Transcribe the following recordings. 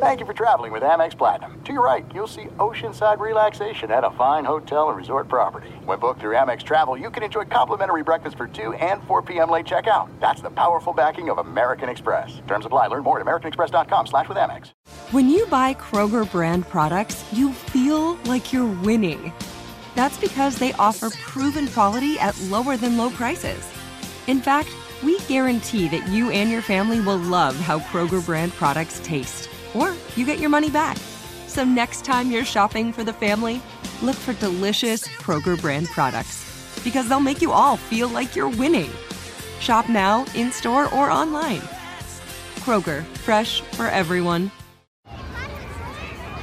Thank you for traveling with Amex Platinum. To your right, you'll see oceanside relaxation at a fine hotel and resort property. When booked through Amex Travel, you can enjoy complimentary breakfast for 2 and 4 p.m. late checkout. That's the powerful backing of American Express. Terms apply. Learn more at americanexpress.com slash with Amex. When you buy Kroger brand products, you feel like you're winning. That's because they offer proven quality at lower than low prices. In fact, we guarantee that you and your family will love how Kroger brand products taste or you get your money back. So next time you're shopping for the family, look for delicious Kroger brand products because they'll make you all feel like you're winning. Shop now, in store, or online. Kroger, fresh for everyone.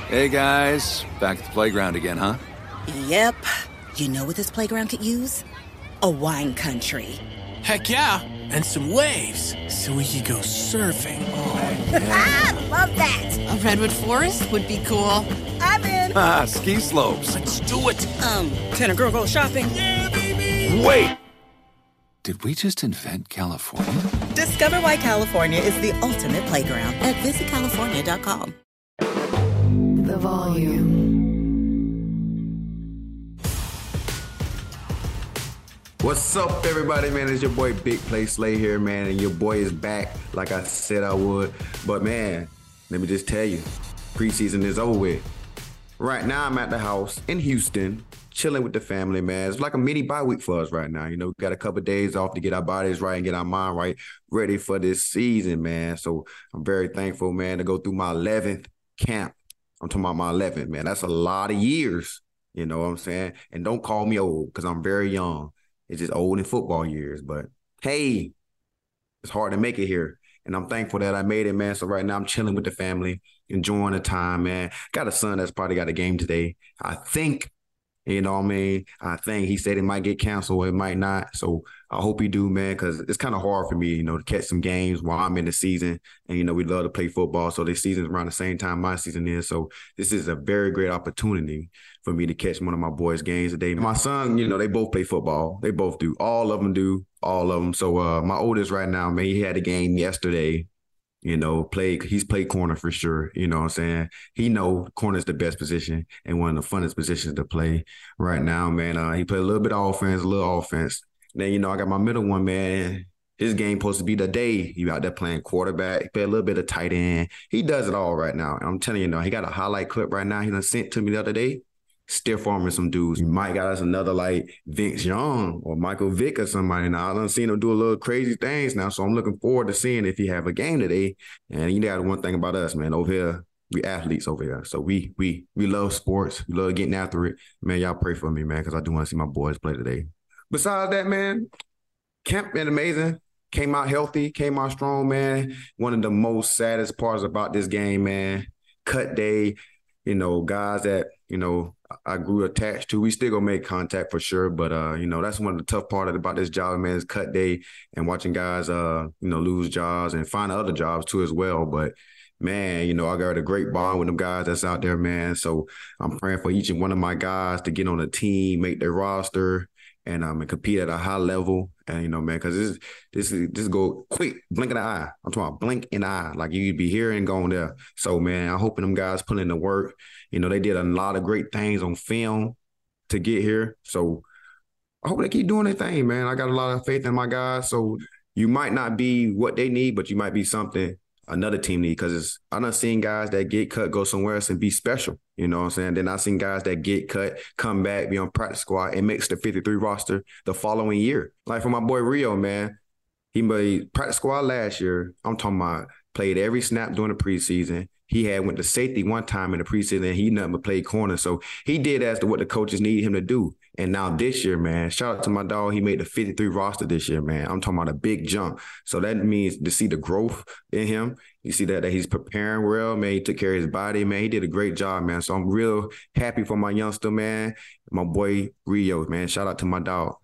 Hey guys, back at the playground again, huh? Yep. You know what this playground could use? A wine country. Heck yeah, and some waves so we could go surfing. Oh, ah, love that. A redwood forest would be cool. I'm in. Ah, ski slopes. Let's do it. Um, can a girl go shopping? Yeah, baby. Wait. Did we just invent California? Discover why California is the ultimate playground at visitcalifornia.com. The volume. What's up, everybody, man? It's your boy Big Play Slay here, man, and your boy is back like I said I would. But man, let me just tell you, preseason is over with. Right now, I'm at the house in Houston, chilling with the family, man. It's like a mini bye week for us right now. You know, we got a couple of days off to get our bodies right and get our mind right, ready for this season, man. So I'm very thankful, man, to go through my 11th camp. I'm talking about my 11th, man. That's a lot of years. You know what I'm saying? And don't call me old because I'm very young. It's just old in football years. But hey, it's hard to make it here. And I'm thankful that I made it, man. So right now I'm chilling with the family, enjoying the time, man. Got a son that's probably got a game today. I think, you know what I mean? I think he said it might get canceled, it might not. So I hope he do, man, because it's kind of hard for me, you know, to catch some games while I'm in the season. And, you know, we love to play football. So this season's around the same time my season is. So this is a very great opportunity for me to catch one of my boys' games today. My son, you know, they both play football. They both do. All of them do. All of them. So uh, my oldest right now, man, he had a game yesterday. You know, play he's played corner for sure. You know what I'm saying? He know corner is the best position and one of the funnest positions to play right now, man. Uh, he played a little bit of offense, a little offense. Then, you know, I got my middle one, man. His game supposed to be the day you out there playing quarterback, play a little bit of tight end. He does it all right now. And I'm telling you, you know, he got a highlight clip right now. He done sent to me the other day stiff arming some dudes. You might got us another like Vince Young or Michael Vick or somebody. Now I done seen him do a little crazy things now. So I'm looking forward to seeing if he have a game today. And you know one thing about us, man, over here, we athletes over here. So we we we love sports. We love getting after it. Man, y'all pray for me, man, because I do want to see my boys play today. Besides that, man, camp been amazing. Came out healthy, came out strong, man. One of the most saddest parts about this game, man. Cut day, you know, guys that, you know, I grew attached to. We still gonna make contact for sure, but uh, you know that's one of the tough part about this job, man. Is cut day and watching guys, uh, you know, lose jobs and find other jobs too as well. But man, you know, I got a great bond with them guys that's out there, man. So I'm praying for each and one of my guys to get on the team, make their roster, and um and compete at a high level. And you know, man, because this this is this go quick, blink in the eye. I'm talking about blink in the eye, like you'd be here and going there. So man, I'm hoping them guys put in the work. You know, they did a lot of great things on film to get here. So I hope they keep doing their thing, man. I got a lot of faith in my guys. So you might not be what they need, but you might be something another team need because it's I done seen guys that get cut go somewhere else and be special. You know what I'm saying? Then I seen guys that get cut, come back, be on practice squad, and makes the 53 roster the following year. Like for my boy Rio, man, he made practice squad last year. I'm talking about played every snap during the preseason. He had went to safety one time in the preseason and he nothing but played corner. So he did as to what the coaches needed him to do. And now this year, man, shout out to my dog. He made the 53 roster this year, man. I'm talking about a big jump. So that means to see the growth in him. You see that, that he's preparing well, man. He took care of his body, man. He did a great job, man. So I'm real happy for my youngster, man. My boy Rio, man. Shout out to my dog.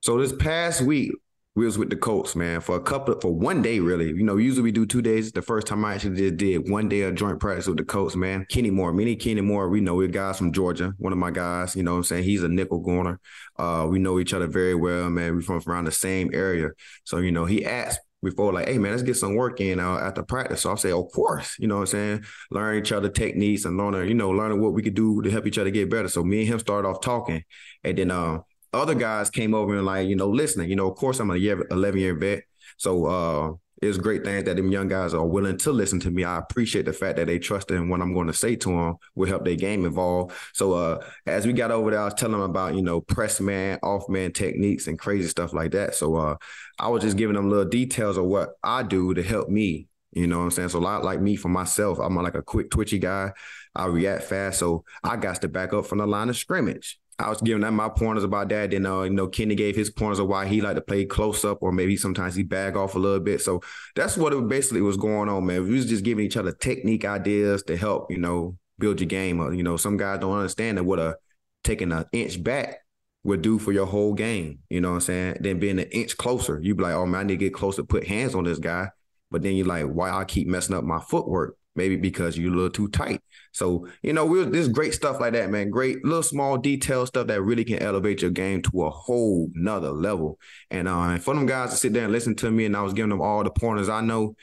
So this past week, we was with the Colts, man, for a couple for one day, really. You know, usually we do two days. The first time I actually just did one day of joint practice with the Colts, man. Kenny Moore, mini Kenny Moore, we know we're guys from Georgia, one of my guys, you know what I'm saying? He's a nickel corner. Uh, we know each other very well, man. We're from around the same area. So, you know, he asked before, like, hey man, let's get some work in uh, after practice. So I'll say, of course, you know what I'm saying? Learn each other techniques and learning, you know, learning what we could do to help each other get better. So me and him started off talking. And then uh, other guys came over and like, you know, listening. You know, of course I'm a year 11 year vet. So uh it's great things that them young guys are willing to listen to me. I appreciate the fact that they trust in what I'm going to say to them will help their game evolve. So uh, as we got over there, I was telling them about you know press man, off man techniques and crazy stuff like that. So uh, I was just giving them little details of what I do to help me. You know what I'm saying? So a lot like me for myself, I'm like a quick twitchy guy. I react fast, so I got to back up from the line of scrimmage. I was giving them my pointers about that. Then, uh, you know, Kenny gave his pointers of why he like to play close up, or maybe sometimes he bag off a little bit. So that's what it basically was going on, man. We was just giving each other technique ideas to help, you know, build your game up. You know, some guys don't understand that what a taking an inch back would do for your whole game. You know what I'm saying? Then being an inch closer, you'd be like, oh man, I need to get closer, put hands on this guy. But then you're like, why I keep messing up my footwork? Maybe because you're a little too tight. So, you know, we there's great stuff like that, man. Great little small detail stuff that really can elevate your game to a whole nother level. And uh, for them guys to sit there and listen to me and I was giving them all the pointers I know,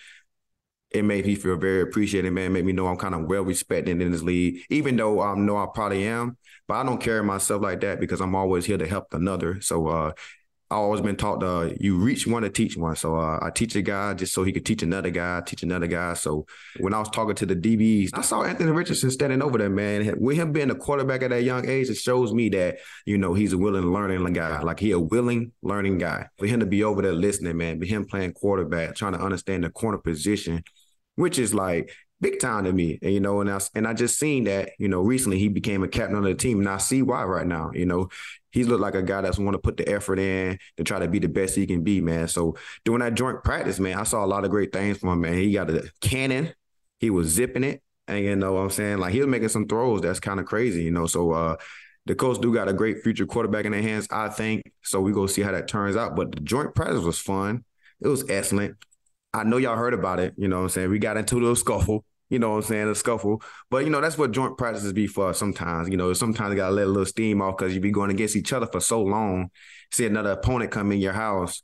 it made me feel very appreciated, man. Made me know I'm kind of well respected in this league, even though I know I probably am. But I don't carry myself like that because I'm always here to help another. So uh, I always been taught uh, you reach one to teach one. So uh, I teach a guy just so he could teach another guy, teach another guy. So when I was talking to the DBs, I saw Anthony Richardson standing over there, man. With him being a quarterback at that young age, it shows me that, you know, he's a willing learning guy. Like he a willing learning guy. For him to be over there listening, man, for him playing quarterback, trying to understand the corner position, which is like big time to me. And, you know, and I, and I just seen that, you know, recently he became a captain of the team and I see why right now, you know, he's looked like a guy that's want to put the effort in to try to be the best he can be, man. So doing that joint practice, man, I saw a lot of great things from him, man. He got a cannon. He was zipping it. And you know what I'm saying? Like he was making some throws that's kind of crazy, you know. So uh the Colts do got a great future quarterback in their hands, I think. So we go see how that turns out. But the joint practice was fun. It was excellent. I know y'all heard about it. You know what I'm saying? We got into a little scuffle you know what I'm saying, a scuffle. But, you know, that's what joint practices be for sometimes. You know, sometimes you got to let a little steam off because you be going against each other for so long. See another opponent come in your house,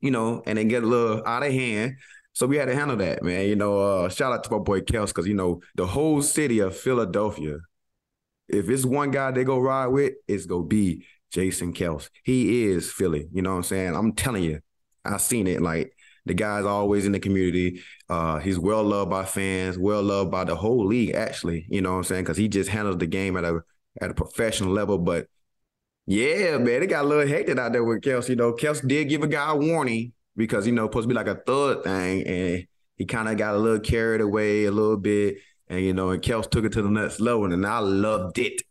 you know, and then get a little out of hand. So we had to handle that, man. You know, uh, shout out to my boy Kels because, you know, the whole city of Philadelphia, if it's one guy they go ride with, it's going to be Jason Kelce. He is Philly. You know what I'm saying? I'm telling you, I seen it. Like, the guy's always in the community. Uh, he's well loved by fans, well loved by the whole league, actually. You know what I'm saying? Because he just handles the game at a at a professional level. But yeah, man, it got a little hectic out there with Kelce. You know, Kelce did give a guy a warning because you know supposed to be like a third thing, and he kind of got a little carried away a little bit, and you know, and Kels took it to the next level, and I loved it.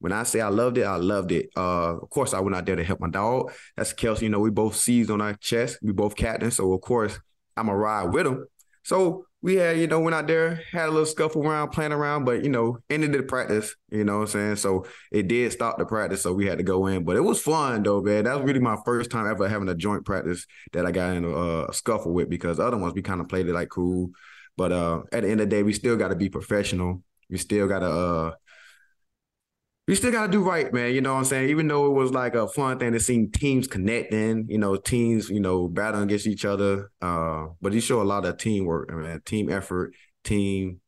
When I say I loved it, I loved it. Uh, of course, I went out there to help my dog. That's Kelce. You know, we both seized on our chest. We both captains. So, of course, I'm a ride with him. So we had, you know, went out there, had a little scuffle around, playing around, but, you know, ended the practice, you know what I'm saying? So it did stop the practice. So we had to go in. But it was fun, though, man. That was really my first time ever having a joint practice that I got in a, a scuffle with because other ones we kind of played it like cool. But uh, at the end of the day, we still got to be professional. We still got to uh, we still got to do right, man. You know what I'm saying? Even though it was like a fun thing to see teams connecting, you know, teams, you know, battling against each other. Uh, but you show a lot of teamwork, man, team effort, team,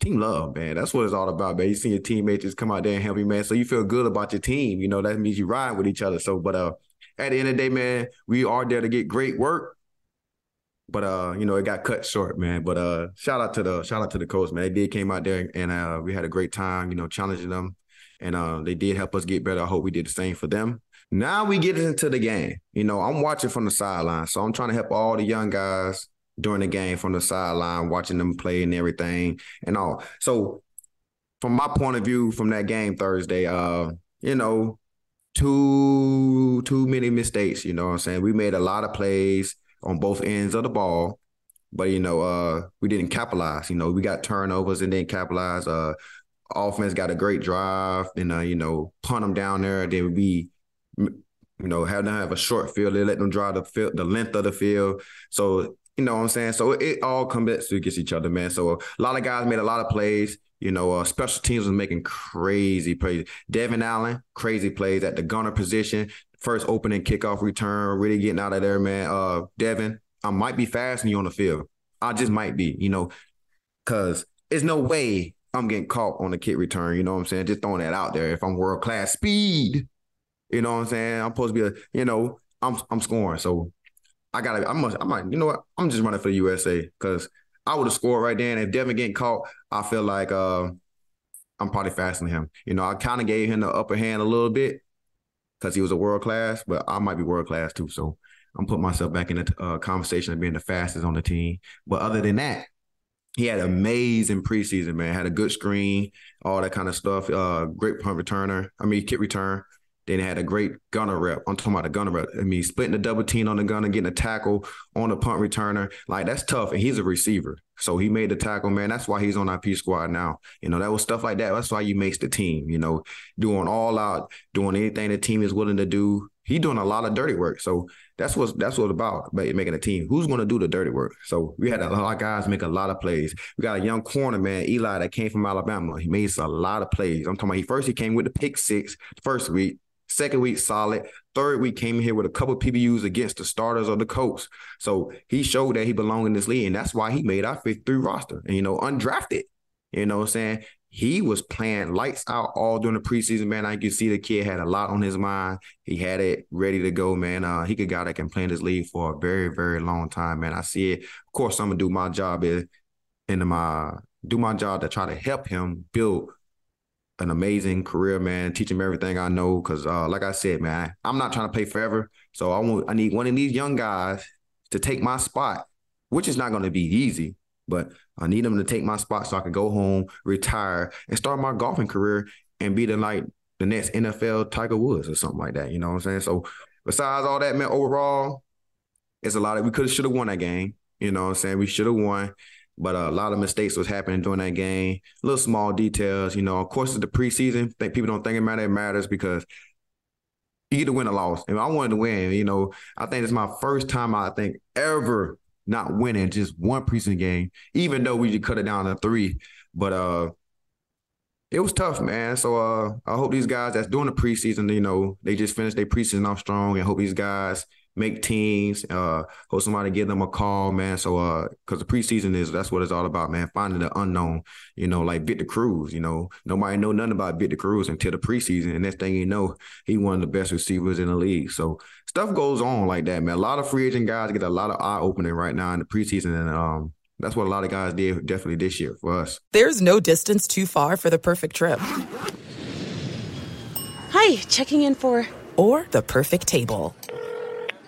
team love, man. That's what it's all about, man. You see your teammates just come out there and help you, man. So you feel good about your team. You know, that means you ride with each other. So, but uh, at the end of the day, man, we are there to get great work. But uh, you know, it got cut short, man. But uh, shout out to the shout out to the Colts, man. They did came out there and uh, we had a great time, you know, challenging them and uh, they did help us get better. I hope we did the same for them. Now we get into the game. You know, I'm watching from the sideline, so I'm trying to help all the young guys during the game from the sideline, watching them play and everything and all. So, from my point of view, from that game Thursday, uh, you know, too too many mistakes. You know what I'm saying? We made a lot of plays on both ends of the ball, but you know, uh, we didn't capitalize. You know, we got turnovers and didn't capitalize. Uh, offense got a great drive and uh, you know punt them down there. Then we you know have them have a short field. They let them drive the field, the length of the field. So you know what I'm saying. So it all comes back to against each other, man. So a lot of guys made a lot of plays. You know, uh, special teams was making crazy plays. Devin Allen, crazy plays at the gunner position. First opening kickoff return, really getting out of there, man. Uh, Devin, I might be faster than you on the field. I just might be, you know, because there's no way I'm getting caught on the kick return. You know what I'm saying? Just throwing that out there. If I'm world class speed, you know what I'm saying? I'm supposed to be a, you know, I'm I'm scoring. So I gotta, I must, I might, you know what? I'm just running for the USA because I would have scored right there. And if Devin getting caught, I feel like uh, I'm probably faster than him. You know, I kind of gave him the upper hand a little bit because he was a world class, but I might be world class too. So I'm putting myself back in the uh, conversation of being the fastest on the team. But other than that, he had amazing preseason, man. Had a good screen, all that kind of stuff. Uh, great punt returner. I mean, kick return. Then had a great gunner rep. I'm talking about a gunner rep. I mean, splitting the double team on the gunner, getting a tackle on the punt returner. Like that's tough. And he's a receiver. So he made the tackle, man. That's why he's on our P squad now. You know, that was stuff like that. That's why you makes the team, you know, doing all out, doing anything the team is willing to do. He doing a lot of dirty work. So that's what that's what it's about making a team. Who's going to do the dirty work? So we had a lot of guys make a lot of plays. We got a young corner man, Eli, that came from Alabama. He made a lot of plays. I'm talking about he first he came with the pick six first week. Second week, solid. Third week, came here with a couple PBUs against the starters of the Colts. So he showed that he belonged in this league, and that's why he made our fifth 53 roster. And, you know, undrafted. You know what I'm saying? He was playing lights out all during the preseason, man. I could see the kid had a lot on his mind. He had it ready to go, man. Uh, he could guy that can play in this league for a very, very long time, man. I see it. Of course, I'm gonna do my job in, in my do my job to try to help him build an amazing career, man. Teach him everything I know. Cause uh, like I said, man, I'm not trying to play forever. So I want I need one of these young guys to take my spot, which is not gonna be easy, but I need them to take my spot so I can go home, retire, and start my golfing career and be the like the next NFL Tiger Woods or something like that. You know what I'm saying? So besides all that, man, overall, it's a lot of we could have should have won that game. You know what I'm saying? We should have won. But uh, a lot of mistakes was happening during that game. Little small details, you know. Of course, it's the preseason. Think people don't think it matters. It matters because to win or loss. And I wanted to win. You know, I think it's my first time I think ever not winning just one preseason game, even though we just cut it down to three. But uh, it was tough, man. So uh, I hope these guys that's doing the preseason, you know, they just finished their preseason off strong, and hope these guys make teams. Uh, hope somebody give them a call, man. So, uh, because the preseason is that's what it's all about, man. Finding the unknown. You know, like Victor Cruz. You know, nobody know nothing about Victor Cruz until the preseason, and next thing you know, he one of the best receivers in the league. So stuff goes on like that, man. A lot of free agent guys get a lot of eye opening right now in the preseason, and um. That's what a lot of guys did definitely this year for us. There's no distance too far for the perfect trip. Hi, checking in for. Or the perfect table.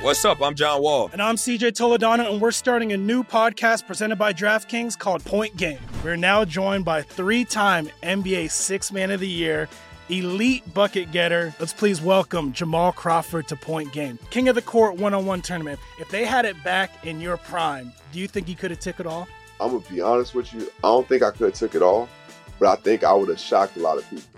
What's up? I'm John Wall. And I'm CJ Toledano, and we're starting a new podcast presented by DraftKings called Point Game. We're now joined by three-time NBA Six Man of the Year, elite bucket getter. Let's please welcome Jamal Crawford to Point Game. King of the Court one-on-one tournament. If they had it back in your prime, do you think you could have took it all? I'm gonna be honest with you. I don't think I could have took it all, but I think I would have shocked a lot of people.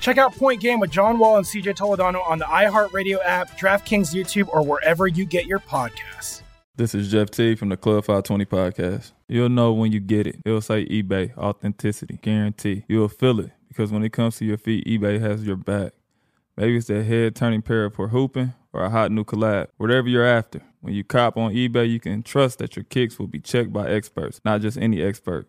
Check out Point Game with John Wall and CJ Toledano on the iHeartRadio app, DraftKings YouTube, or wherever you get your podcasts. This is Jeff T from the Club 520 podcast. You'll know when you get it. It'll say eBay, authenticity, guarantee. You'll feel it because when it comes to your feet, eBay has your back. Maybe it's that head turning pair for hooping or a hot new collab. Whatever you're after, when you cop on eBay, you can trust that your kicks will be checked by experts, not just any expert.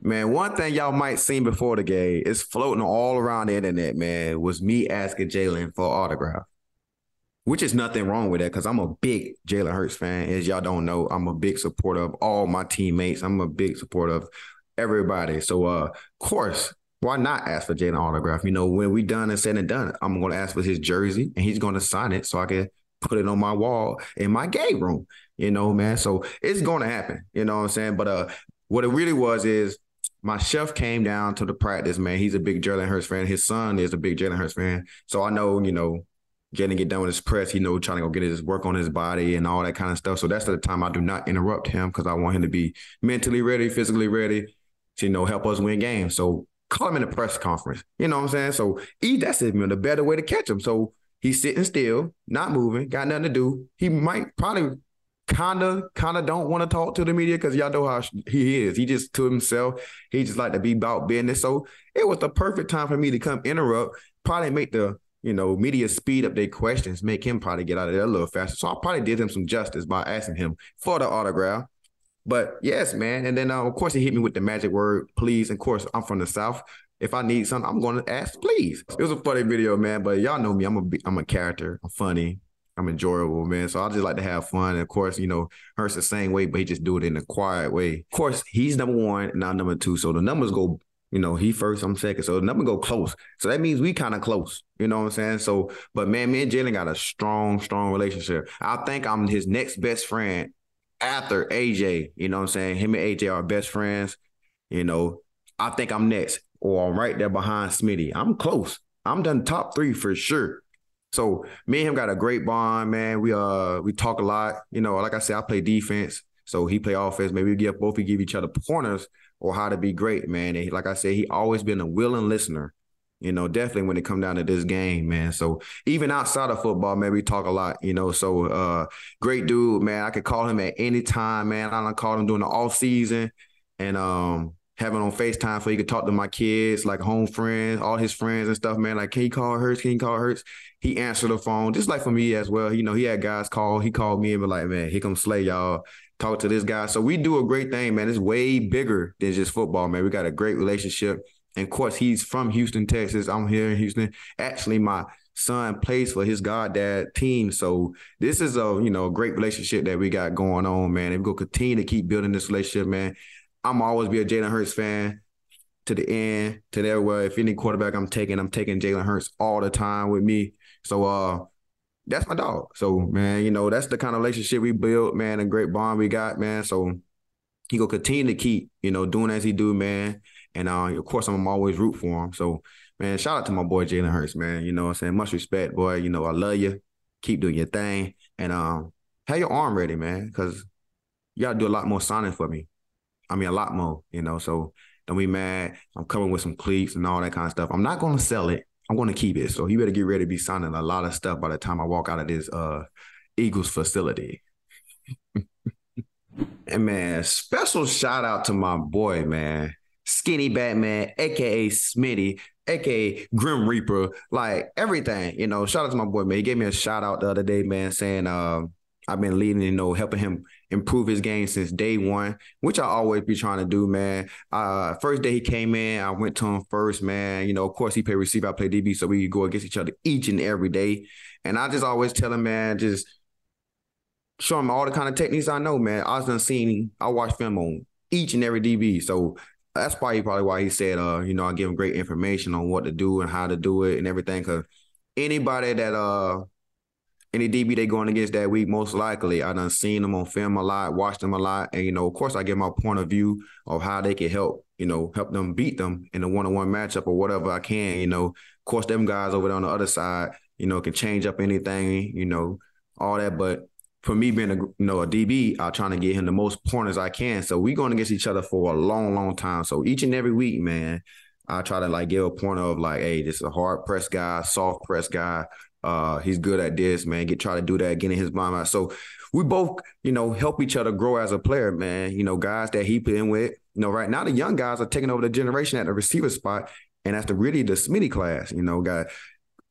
Man, one thing y'all might seen before the game, it's floating all around the internet, man, was me asking Jalen for autograph. Which is nothing wrong with that because I'm a big Jalen Hurts fan. As y'all don't know, I'm a big supporter of all my teammates. I'm a big supporter of everybody. So uh of course, why not ask for Jalen autograph? You know, when we done and said and done, I'm gonna ask for his jersey and he's gonna sign it so I can put it on my wall in my game room. You know, man. So it's gonna happen. You know what I'm saying? But uh what it really was is my chef came down to the practice, man. He's a big Jalen Hurts fan. His son is a big Jalen Hurts fan. So I know, you know, getting get done with his press, he know, trying to go get his work on his body and all that kind of stuff. So that's the time I do not interrupt him because I want him to be mentally ready, physically ready to, you know, help us win games. So call him in a press conference. You know what I'm saying? So he that's the better way to catch him. So he's sitting still, not moving, got nothing to do. He might probably kind of kind of don't want to talk to the media because y'all know how he is. He just to himself. He just like to be about business. So it was the perfect time for me to come interrupt, probably make the you know media speed up their questions, make him probably get out of there a little faster. So I probably did him some justice by asking him for the autograph. But yes, man. And then uh, of course he hit me with the magic word, please. And of course I'm from the south. If I need something, I'm going to ask, please. It was a funny video, man. But y'all know me. I'm a I'm a character. I'm funny. I'm enjoyable, man. So I just like to have fun. And of course, you know, Hurts the same way, but he just do it in a quiet way. Of course, he's number one, now number two. So the numbers go, you know, he first, I'm second. So the number go close. So that means we kind of close. You know what I'm saying? So, but man, me and Jalen got a strong, strong relationship. I think I'm his next best friend after AJ. You know what I'm saying? Him and AJ are best friends. You know, I think I'm next, or I'm right there behind Smitty. I'm close. I'm done top three for sure. So me and him got a great bond, man. We uh we talk a lot. You know, like I said, I play defense, so he play offense. Maybe we give both we give each other pointers or how to be great, man. And like I said, he always been a willing listener. You know, definitely when it come down to this game, man. So even outside of football, man, we talk a lot. You know, so uh, great dude, man. I could call him at any time, man. I don't call him during the off season, and um, having on FaceTime so he could talk to my kids, like home friends, all his friends and stuff, man. Like, can he call Hurts? Can he call Hurts? He answered the phone, just like for me as well. You know, he had guys call. He called me and be like, man, he come slay y'all. Talk to this guy. So we do a great thing, man. It's way bigger than just football, man. We got a great relationship. And of course, he's from Houston, Texas. I'm here in Houston. Actually, my son plays for his goddad team. So this is a you know great relationship that we got going on, man. And we're gonna continue to keep building this relationship, man. I'm always be a Jalen Hurts fan to the end, to there where if any quarterback I'm taking, I'm taking Jalen Hurts all the time with me. So uh that's my dog. So man, you know, that's the kind of relationship we built, man, a great bond we got, man. So he gonna continue to keep, you know, doing as he do, man. And uh, of course I'm always root for him. So man, shout out to my boy Jalen Hurts, man. You know what I'm saying? Much respect, boy. You know, I love you. Keep doing your thing. And um, have your arm ready, man, because you gotta do a lot more signing for me. I mean, a lot more, you know. So don't be mad. I'm coming with some cleats and all that kind of stuff. I'm not to sell it. I'm going to keep it. So you better get ready to be signing a lot of stuff by the time I walk out of this uh, Eagles facility. and man, special shout out to my boy, man, Skinny Batman, aka Smitty, aka Grim Reaper, like everything. You know, shout out to my boy, man. He gave me a shout out the other day, man, saying, uh, I've been leading, you know, helping him improve his game since day one, which I always be trying to do, man. Uh, first day he came in, I went to him first, man. You know, of course he play receiver, I play DB, so we go against each other each and every day. And I just always tell him, man, just show him all the kind of techniques I know, man. I was done seen, I watch film on each and every DB, so that's probably probably why he said, uh, you know, I give him great information on what to do and how to do it and everything. Cause anybody that uh any DB they going against that week, most likely I done seen them on film a lot, watched them a lot, and you know, of course, I get my point of view of how they can help, you know, help them beat them in a one on one matchup or whatever I can. You know, of course, them guys over there on the other side, you know, can change up anything, you know, all that. But for me being a you know a DB, I'm trying to get him the most pointers I can. So we going against each other for a long, long time. So each and every week, man, I try to like give a pointer of like, hey, this is a hard press guy, soft press guy, uh, he's good at this, man. Get try to do that, getting his mind out. So we both, you know, help each other grow as a player, man. You know, guys that he been with. You know, right now the young guys are taking over the generation at the receiver spot, and that's the really the Smitty class. You know, got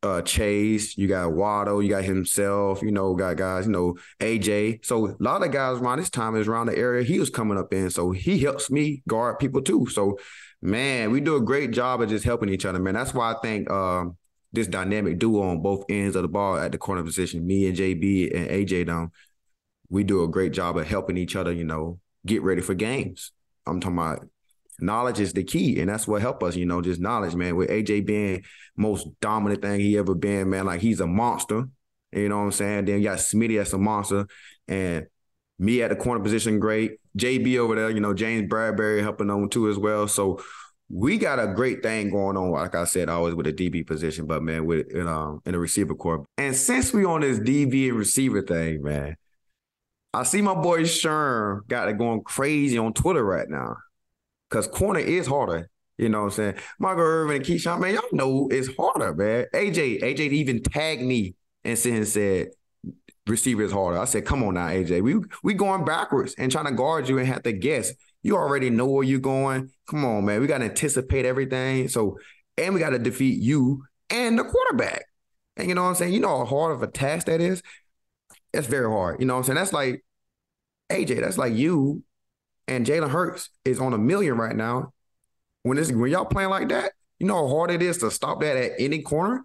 uh Chase, you got Waddle, you got himself, you know, got guys, you know, AJ. So a lot of guys around this time is around the area he was coming up in. So he helps me guard people too. So man, we do a great job of just helping each other, man. That's why I think um, this dynamic duo on both ends of the ball at the corner position, me and JB and AJ down, we do a great job of helping each other, you know, get ready for games. I'm talking about knowledge is the key, and that's what help us, you know, just knowledge, man. With AJ being most dominant thing he ever been, man, like he's a monster. You know what I'm saying? Then you got Smitty as a monster, and me at the corner position, great. JB over there, you know, James Bradberry helping on too as well. So we got a great thing going on, like I said, always with the DB position, but man, with in, um, in the receiver corps. And since we on this DB and receiver thing, man, I see my boy Sherm got it going crazy on Twitter right now. Cause corner is harder. You know what I'm saying? Michael Irvin and Keyshawn, man, y'all know it's harder, man. AJ, AJ even tagged me and said, receiver is harder. I said, come on now, AJ. We we going backwards and trying to guard you and have to guess. You already know where you're going. Come on, man. We got to anticipate everything. So, and we got to defeat you and the quarterback. And you know what I'm saying? You know how hard of a task that is? That's very hard. You know what I'm saying? That's like, AJ, that's like you and Jalen Hurts is on a million right now. When this when y'all playing like that, you know how hard it is to stop that at any corner.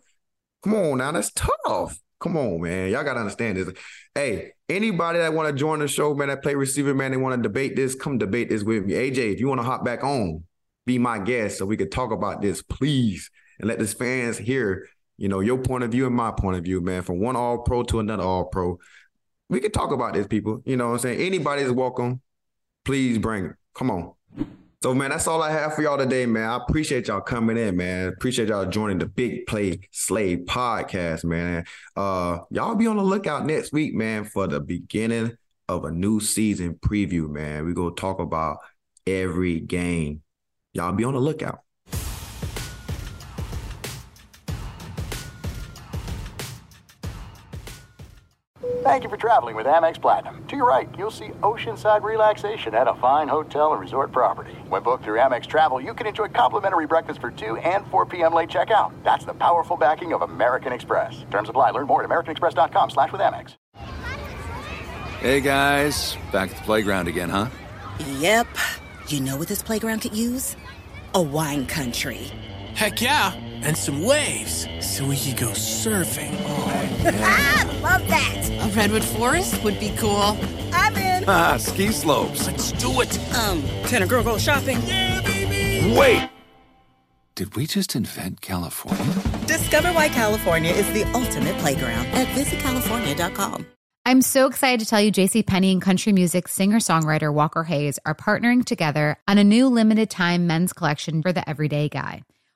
Come on now, that's tough. Come on, man. Y'all gotta understand this. Hey, anybody that want to join the show, man, that play receiver, man, they want to debate this, come debate this with me. AJ, if you want to hop back on, be my guest so we could talk about this, please, and let the fans hear, you know, your point of view and my point of view, man, from one all pro to another all pro. We could talk about this, people. You know what I'm saying? Anybody's welcome. Please bring it. Come on. So, man, that's all I have for y'all today, man. I appreciate y'all coming in, man. Appreciate y'all joining the Big Play Slay podcast, man. Uh, y'all be on the lookout next week, man, for the beginning of a new season preview, man. We go talk about every game. Y'all be on the lookout. Thank you for traveling with Amex Platinum. To your right, you'll see oceanside relaxation at a fine hotel and resort property. When booked through Amex Travel, you can enjoy complimentary breakfast for 2 and 4 p.m. late checkout. That's the powerful backing of American Express. Terms apply. Learn more at americanexpress.com slash with Amex. Hey, guys. Back at the playground again, huh? Yep. You know what this playground could use? A wine country. Heck yeah. And some waves so we could go surfing. Oh, ah, love that. A redwood forest would be cool. I'm in. Ah, ski slopes. Let's do it. Um, can a girl go shopping? Yeah, baby. Wait. Did we just invent California? Discover why California is the ultimate playground at visitcalifornia.com. I'm so excited to tell you JC Penney and country music singer-songwriter Walker Hayes are partnering together on a new limited time men's collection for the everyday guy.